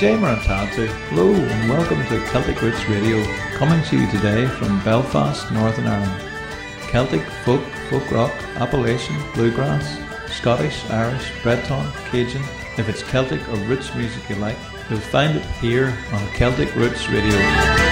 Jay. Hello and welcome to Celtic Roots Radio, coming to you today from Belfast, Northern Ireland. Celtic, folk, folk rock, Appalachian, bluegrass, Scottish, Irish, Breton, Cajun. If it's Celtic or roots music you like, you'll find it here on Celtic Roots Radio.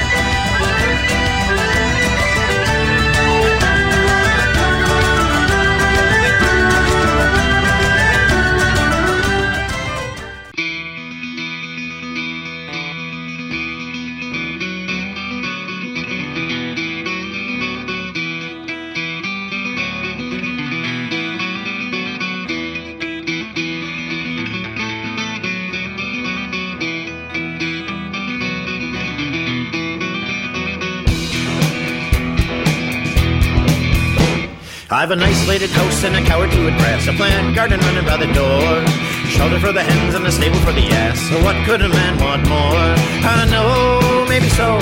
I've an isolated house and a coward to address, a plant garden running by the door, shelter for the hens and a stable for the ass. So what could a man want more? I know, maybe so,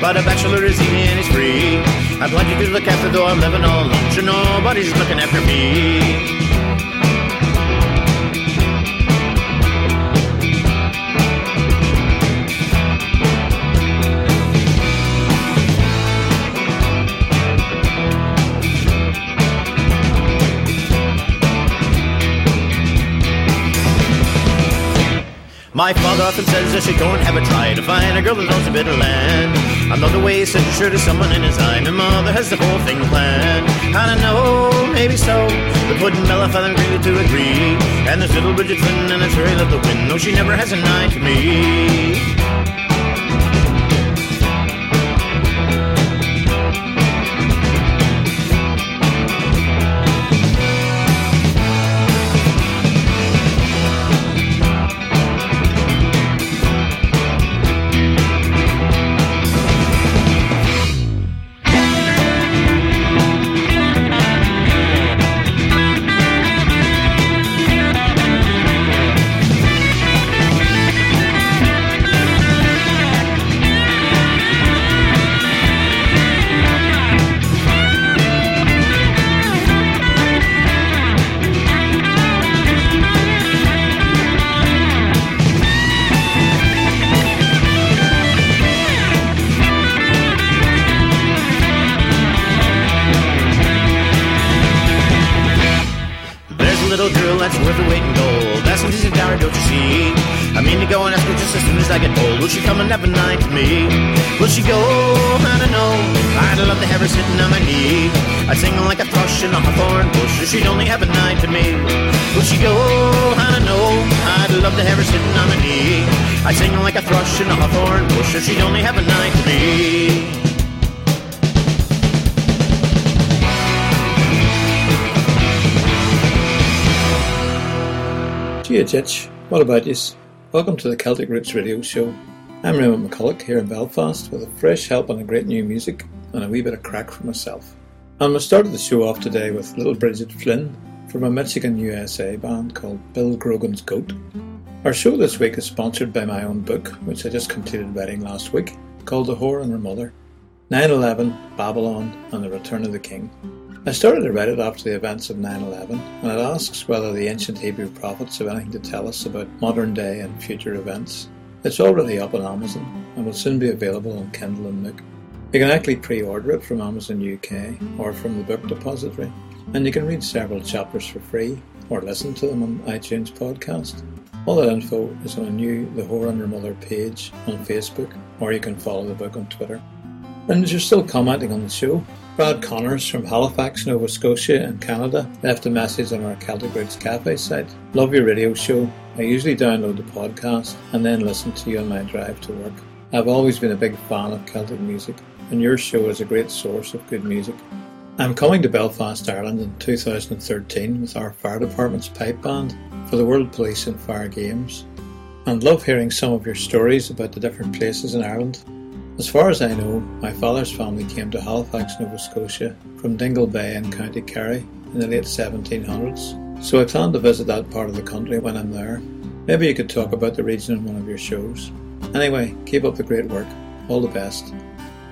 but a bachelor is easy and he's free. I've plenty to look after, though I'm living all alone. Sure, nobody's looking after me. My father often says go and have a try to find a girl that owns a bit of land. Another way you sure to someone in his eye. My mother has the whole thing planned. I don't know, maybe so. But wouldn't Bella father agree to agree? And there's little Bridget Flynn and it's very love the wind. No, she never has a eye to me. Girl that's worth her weight in gold. That's she's a dower, don't you see? I mean to go and ask her just as soon as I get old. Will she come and have a night to me? Will she go? I don't know. I'd love to have her sitting on my knee. I'd sing like a thrush in a hawthorn bush. If she'd only have a night to me. Will she go? I don't know. I'd love to have her sitting on my knee. I'd sing like a thrush in a hawthorn bush. If she'd only have a night to me. GHH, what about yous? Welcome to the Celtic Roots Radio Show. I'm Raymond McCullough here in Belfast with a fresh help on a great new music and a wee bit of crack for myself. And we started the show off today with Little Bridget Flynn from a Michigan USA band called Bill Grogan's Goat. Our show this week is sponsored by my own book, which I just completed writing last week, called The Whore and Her Mother 9 11, Babylon, and the Return of the King. I started to write it after the events of 9 11, and it asks whether the ancient Hebrew prophets have anything to tell us about modern day and future events. It's already up on Amazon and will soon be available on Kindle and Nook. You can actually pre order it from Amazon UK or from the Book Depository, and you can read several chapters for free or listen to them on iTunes Podcast. All that info is on a new The Whore and Her Mother page on Facebook, or you can follow the book on Twitter. And as you're still commenting on the show, Brad Connors from Halifax, Nova Scotia in Canada left a message on our Celtic Roots Cafe site. Love your radio show. I usually download the podcast and then listen to you on my drive to work. I've always been a big fan of Celtic music, and your show is a great source of good music. I'm coming to Belfast, Ireland in 2013 with our fire department's pipe band for the World Police and Fire Games, and love hearing some of your stories about the different places in Ireland. As far as I know, my father's family came to Halifax, Nova Scotia from Dingle Bay in County Kerry in the late 1700s, so I plan to visit that part of the country when I'm there. Maybe you could talk about the region in one of your shows. Anyway, keep up the great work. All the best.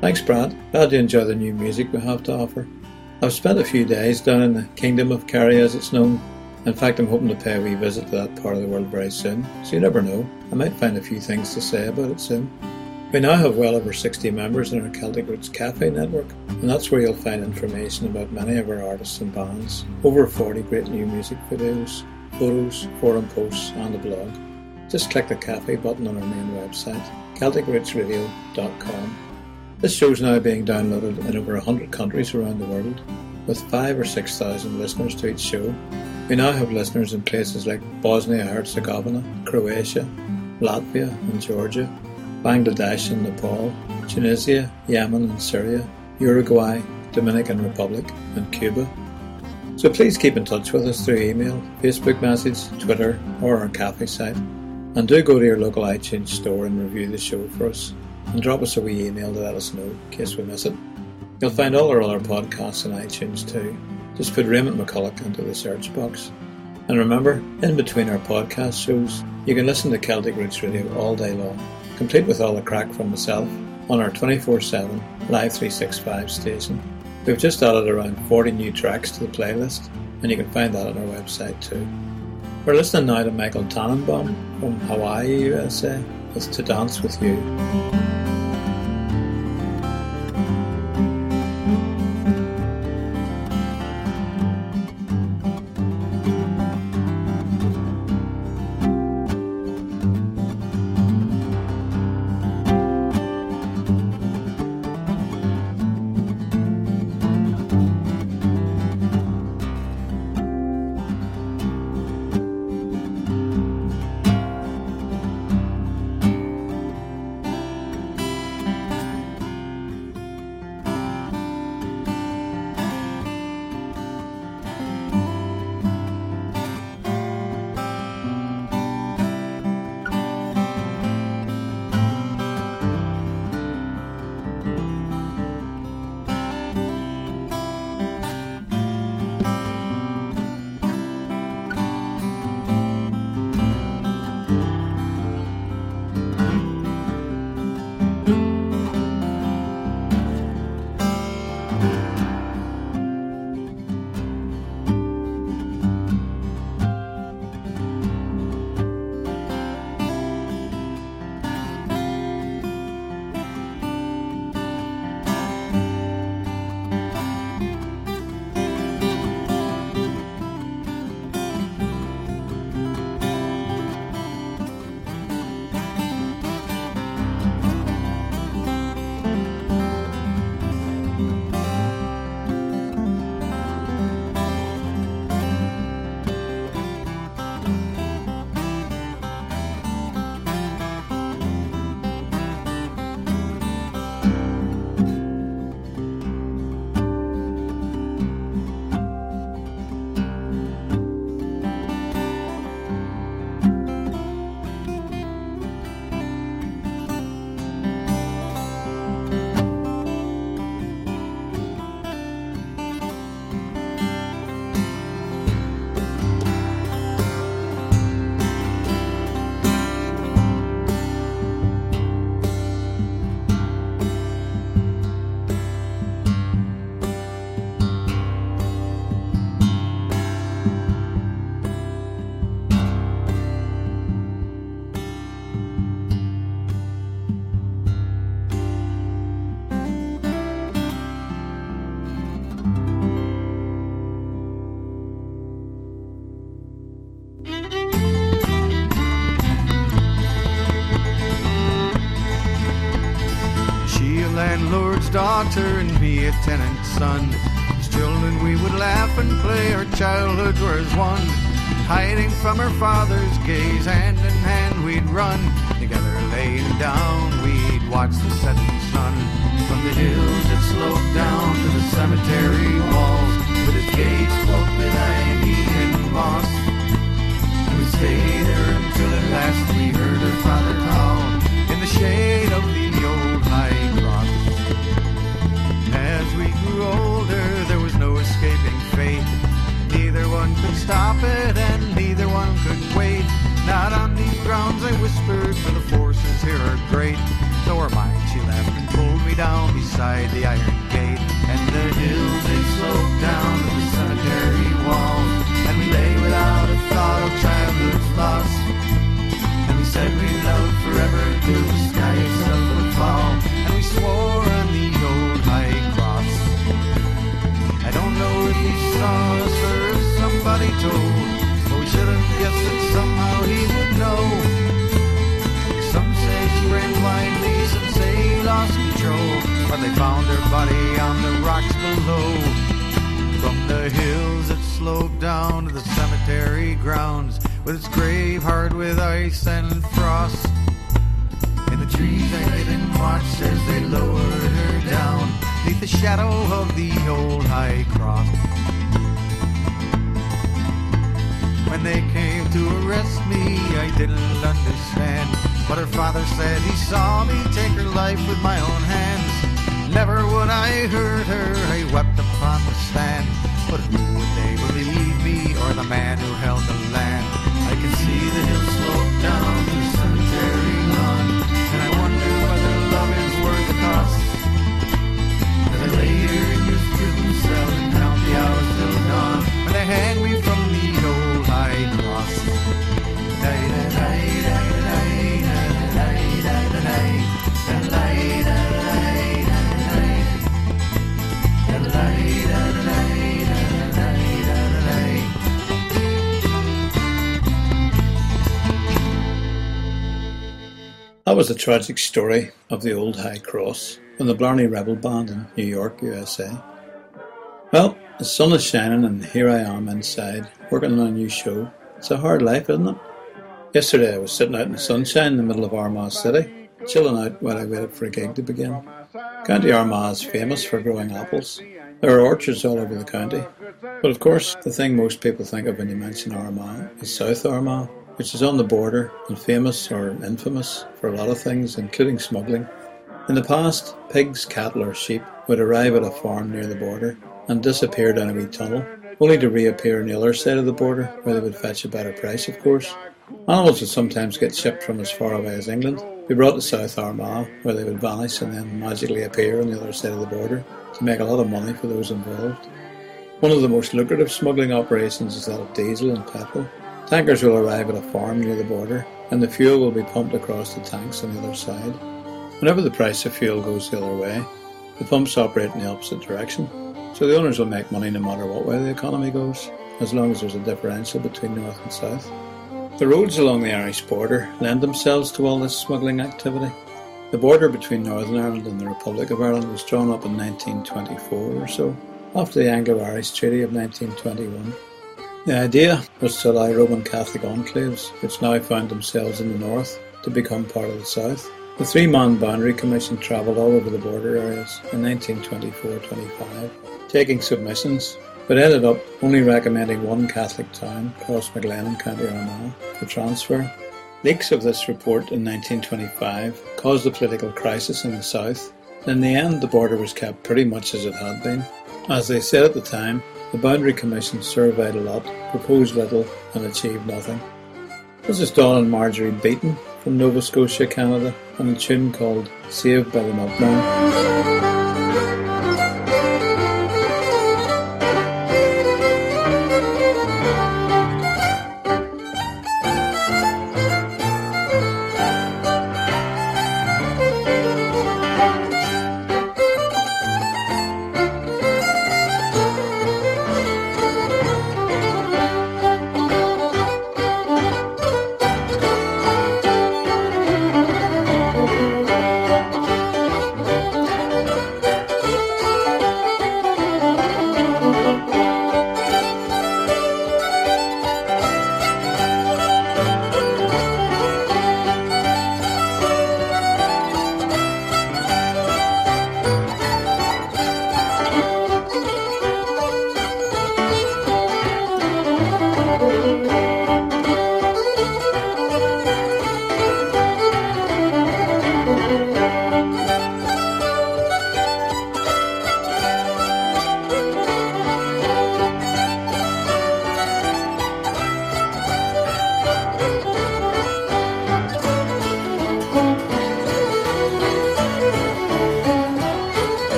Thanks, Brad. Glad you enjoy the new music we have to offer. I've spent a few days down in the Kingdom of Kerry, as it's known, In fact, I'm hoping to pay a wee visit to that part of the world very soon, so you never know, I might find a few things to say about it soon. We now have well over 60 members in our Celtic Roots Cafe network, and that's where you'll find information about many of our artists and bands, over 40 great new music videos, photos, forum posts, and a blog. Just click the cafe button on our main website, CelticRootsRadio.com. This show is now being downloaded in over 100 countries around the world, with 5 or 6,000 listeners to each show. We now have listeners in places like Bosnia Herzegovina, Croatia, Latvia, and Georgia Bangladesh and Nepal, Tunisia, Yemen and Syria, Uruguay, Dominican Republic, and Cuba. So please keep in touch with us through email, Facebook message, Twitter, or our cafe site. And do go to your local iTunes store and review the show for us. And drop us a wee email to let us know in case we miss it. You'll find all our other podcasts on iTunes too. Just put Raymond McCullough into the search box. And remember, in between our podcast shows, you can listen to Celtic Roots Radio all day long complete with all the crack from myself, on our 24 7 Live 365 station. We've just added around 40 new tracks to the playlist, and you can find that on our website too. We're listening now to Michael Tannenbaum from Hawaii, USA, with To Dance With You. Daughter and me a tenant's son. As children we would laugh and play, our childhoods were as one. Hiding from our father's gaze, hand in hand we'd run. Together laying down, we'd watch the setting sun. From the hills it sloped down to the cemetery walls, with its gates cloaked with ivy and moss. And we stayed there until at last we heard our father great. So are mine, she laughed and pulled me down beside the iron gate. And the hills they sloped down to the cemetery walls. And we lay without a thought of travelers lost. Cemetery grounds with its grave hard with ice and frost. In the trees I hid and watched as they lowered her down neath the shadow of the old high cross. When they came to arrest me, I didn't understand. But her father said he saw me take her life with my own hands. Never would I hurt her, I wept upon the stand. But who would they believe or the man who held the land? I can see the hill slope down the cemetery lawn, and I wonder whether love is worth the cost. Lay here and used to themselves was the tragic story of the Old High Cross from the Blarney Rebel Band in New York, USA. Well, the sun is shining and here I am inside working on a new show. It's a hard life, isn't it? Yesterday I was sitting out in the sunshine in the middle of Armagh City, chilling out while I waited for a gig to begin. County Armagh is famous for growing apples. There are orchards all over the county. But of course, the thing most people think of when you mention Armagh is South Armagh, which is on the border and famous or infamous for a lot of things, including smuggling. In the past, pigs, cattle, or sheep would arrive at a farm near the border and disappear down a wee tunnel, only to reappear on the other side of the border, where they would fetch a better price, of course. Animals would sometimes get shipped from as far away as England, be brought to South Armagh, where they would vanish and then magically appear on the other side of the border to make a lot of money for those involved. One of the most lucrative smuggling operations is that of diesel and petrol. Tankers will arrive at a farm near the border, and the fuel will be pumped across the tanks on the other side. Whenever the price of fuel goes the other way, the pumps operate in the opposite direction, so the owners will make money no matter what way the economy goes, as long as there's a differential between north and south. The roads along the Irish border lend themselves to all this smuggling activity. The border between Northern Ireland and the Republic of Ireland was drawn up in 1924 or so, after the Anglo-Irish Treaty of 1921. The idea was to allow Roman Catholic enclaves, which now found themselves in the north, to become part of the south. The three-man boundary commission travelled all over the border areas in 1924-25, taking submissions, but ended up only recommending one Catholic town, Crossmaglen in County Armagh, for transfer. Leaks of this report in 1925 caused a political crisis in the south. In the end, the border was kept pretty much as it had been. As they said at the time, the Boundary Commission surveyed a lot, proposed little, and achieved nothing. This is Don and Marjorie Beaton from Nova Scotia, Canada, on a tune called Saved by the Milkman.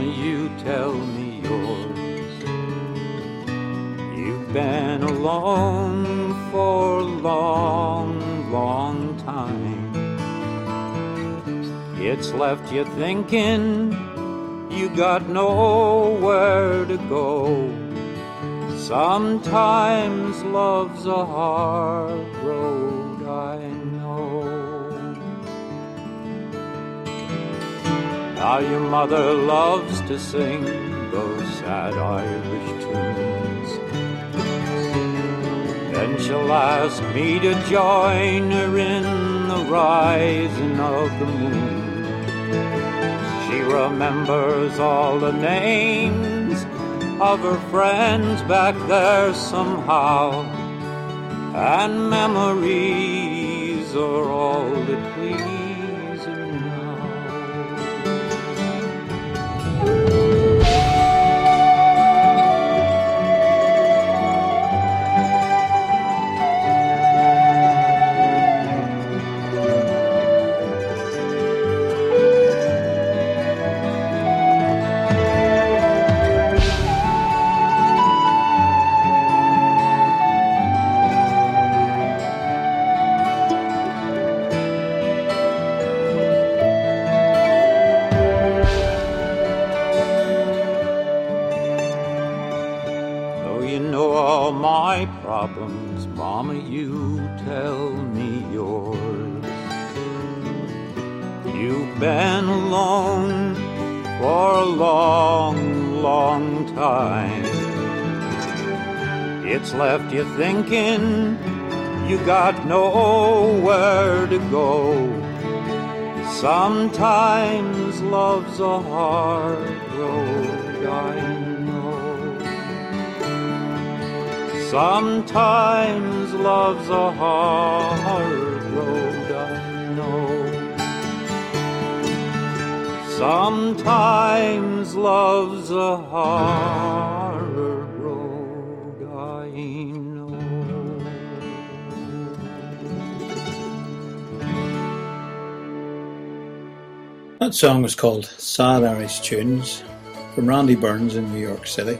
You tell me yours. You've been alone for a long, long time. It's left you thinking you got nowhere to go. Sometimes love's a hard Now your mother loves to sing those sad Irish tunes. Then she'll ask me to join her in the rising of the moon. She remembers all the names of her friends back there somehow, and memories are all that left you thinking you got nowhere to go. Sometimes love's a hard road, I know. Sometimes love's a hard road, I know. Sometimes love's a hard That song was called Sad Irish Tunes from Randy Burns in New York City.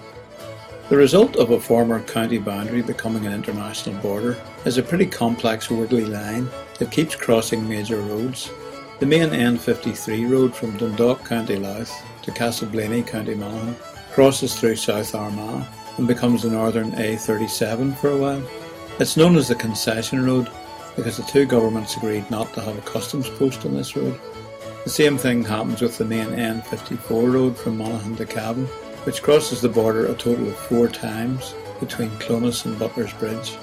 The result of a former county boundary becoming an international border is a pretty complex orderly line that keeps crossing major roads. The main N53 road from Dundalk, County Louth to Castleblayney, County Monaghan crosses through South Armagh and becomes the northern A37 for a while. It's known as the concession road because the two governments agreed not to have a customs post on this road. The same thing happens with the main N54 road from Monaghan to Cavan, which crosses the border a total of four times between Clones and Butler's Bridge.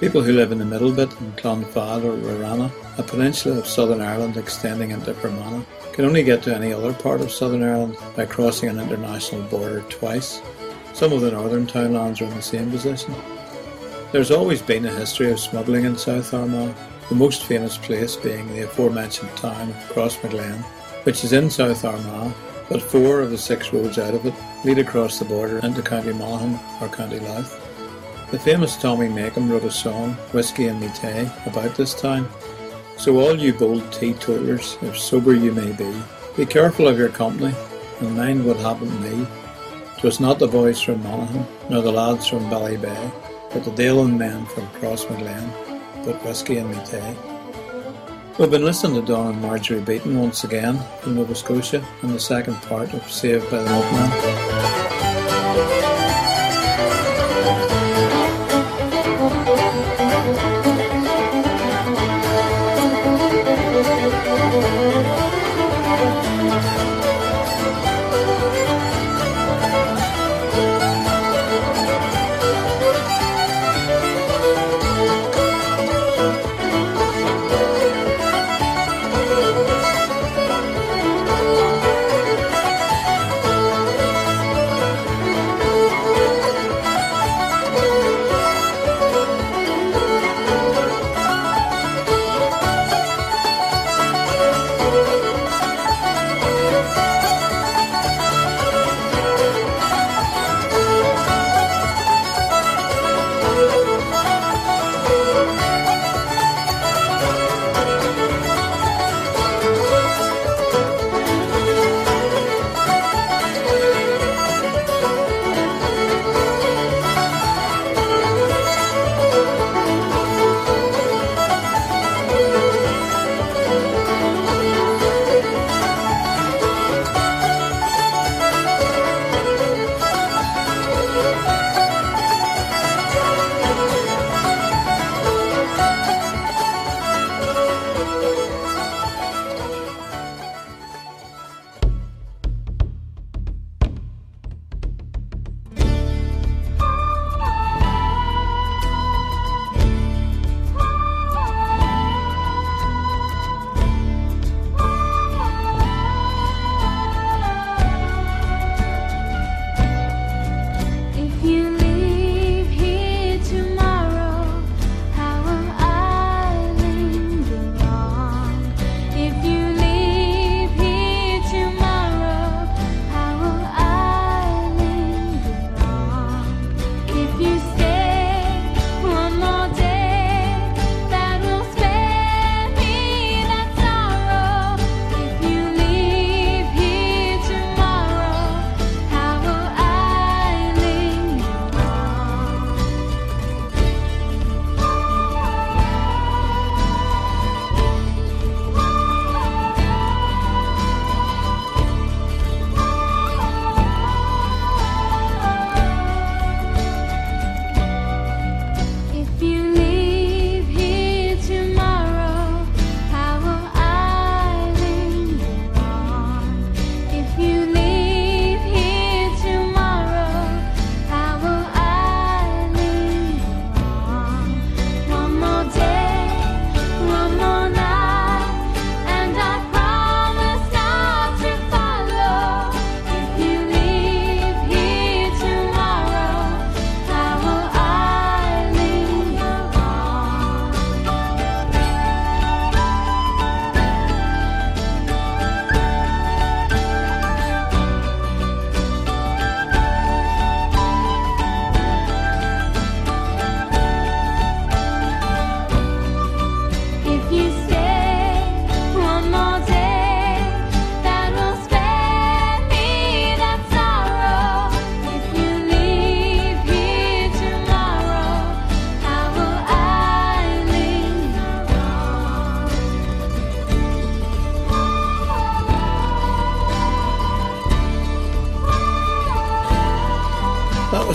People who live in the middle bit in Clonfad or Rarana, a peninsula of southern Ireland extending into Fermanagh, can only get to any other part of southern Ireland by crossing an international border twice. Some of the northern townlands are in the same position. There's always been a history of smuggling in South Armagh, the most famous place being the aforementioned town of Crossmaglen, which is in South Armagh, but four of the six roads out of it lead across the border into County Monaghan or County Louth. The famous Tommy Makem wrote a song, Whiskey in Me Tay, about this town. So all you bold teetotalers, if sober you may be, be careful of your company and mind what happened to me. 'Twas not the boys from Monaghan, nor the lads from Ballybay, but the Dalen men from Crossmaglen, but whiskey and tay. We've been listening to Don and Marjorie Beaton once again from Nova Scotia in the second part of Saved by the Milkman.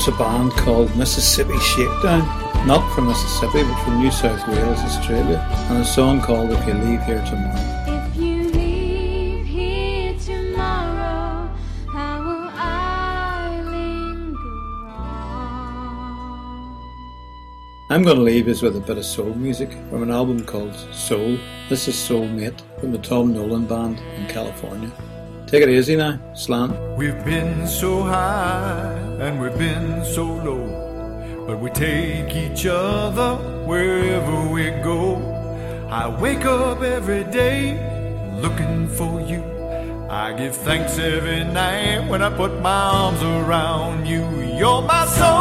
A band called Mississippi Shakedown, not from Mississippi but from New South Wales, Australia, and a song called If You Leave Here Tomorrow. I'm going to leave us with a bit of soul music from an album called Soul. This is Soulmate from the Tom Nolan Band in California. Take it easy now, Slan. We've been so high and we've been so low, but we take each other wherever we go. I wake up every day looking for you. I give thanks every night when I put my arms around you. You're my soulmate,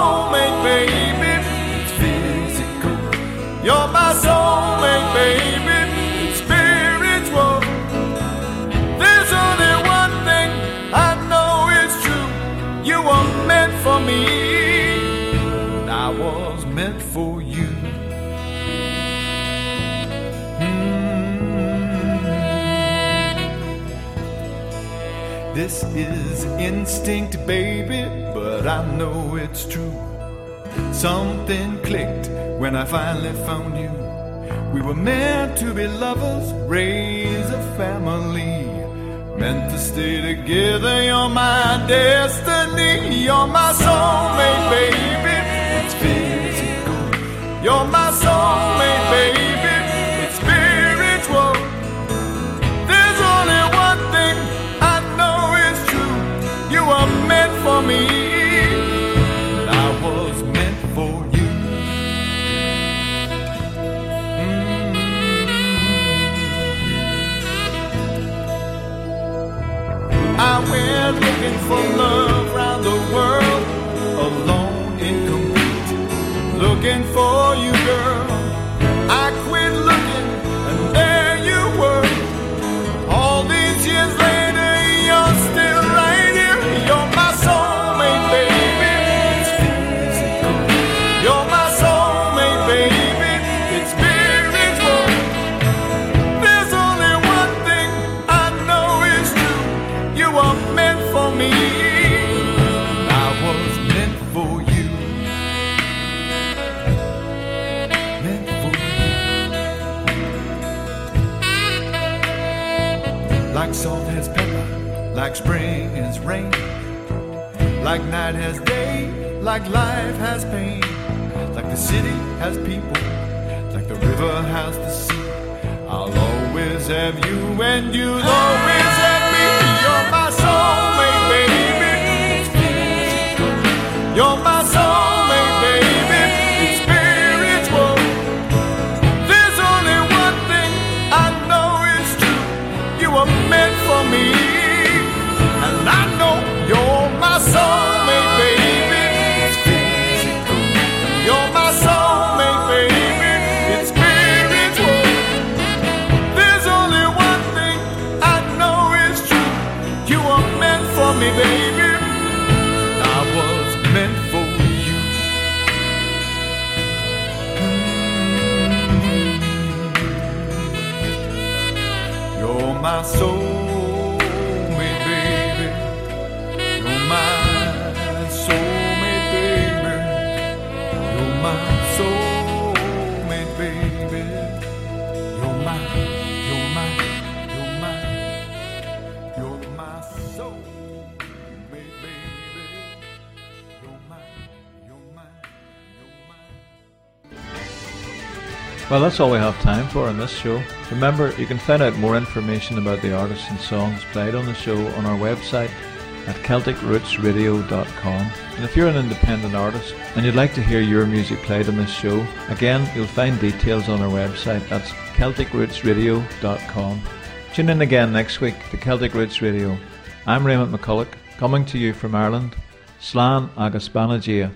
This is instinct, baby, but I know it's true. Something clicked when I finally found you. We were meant to be lovers, raise a family. Meant to stay together, you're my destiny. You're my soulmate, baby. It's physical. You're my soulmate, baby. Me. Like salt has pepper, like spring has rain, like night has day, like life has pain, like the city has people, like the river has the sea. I'll always have you, and you'll always You're Well, that's all we have time for on this show. Remember, you can find out more information about the artists and songs played on the show on our website at CelticRootsRadio.com. And if you're an independent artist and you'd like to hear your music played on this show, again, you'll find details on our website. That's CelticRootsRadio.com. Tune in again next week to Celtic Roots Radio. I'm Raymond McCullough, coming to you from Ireland. Slan agus beannacht.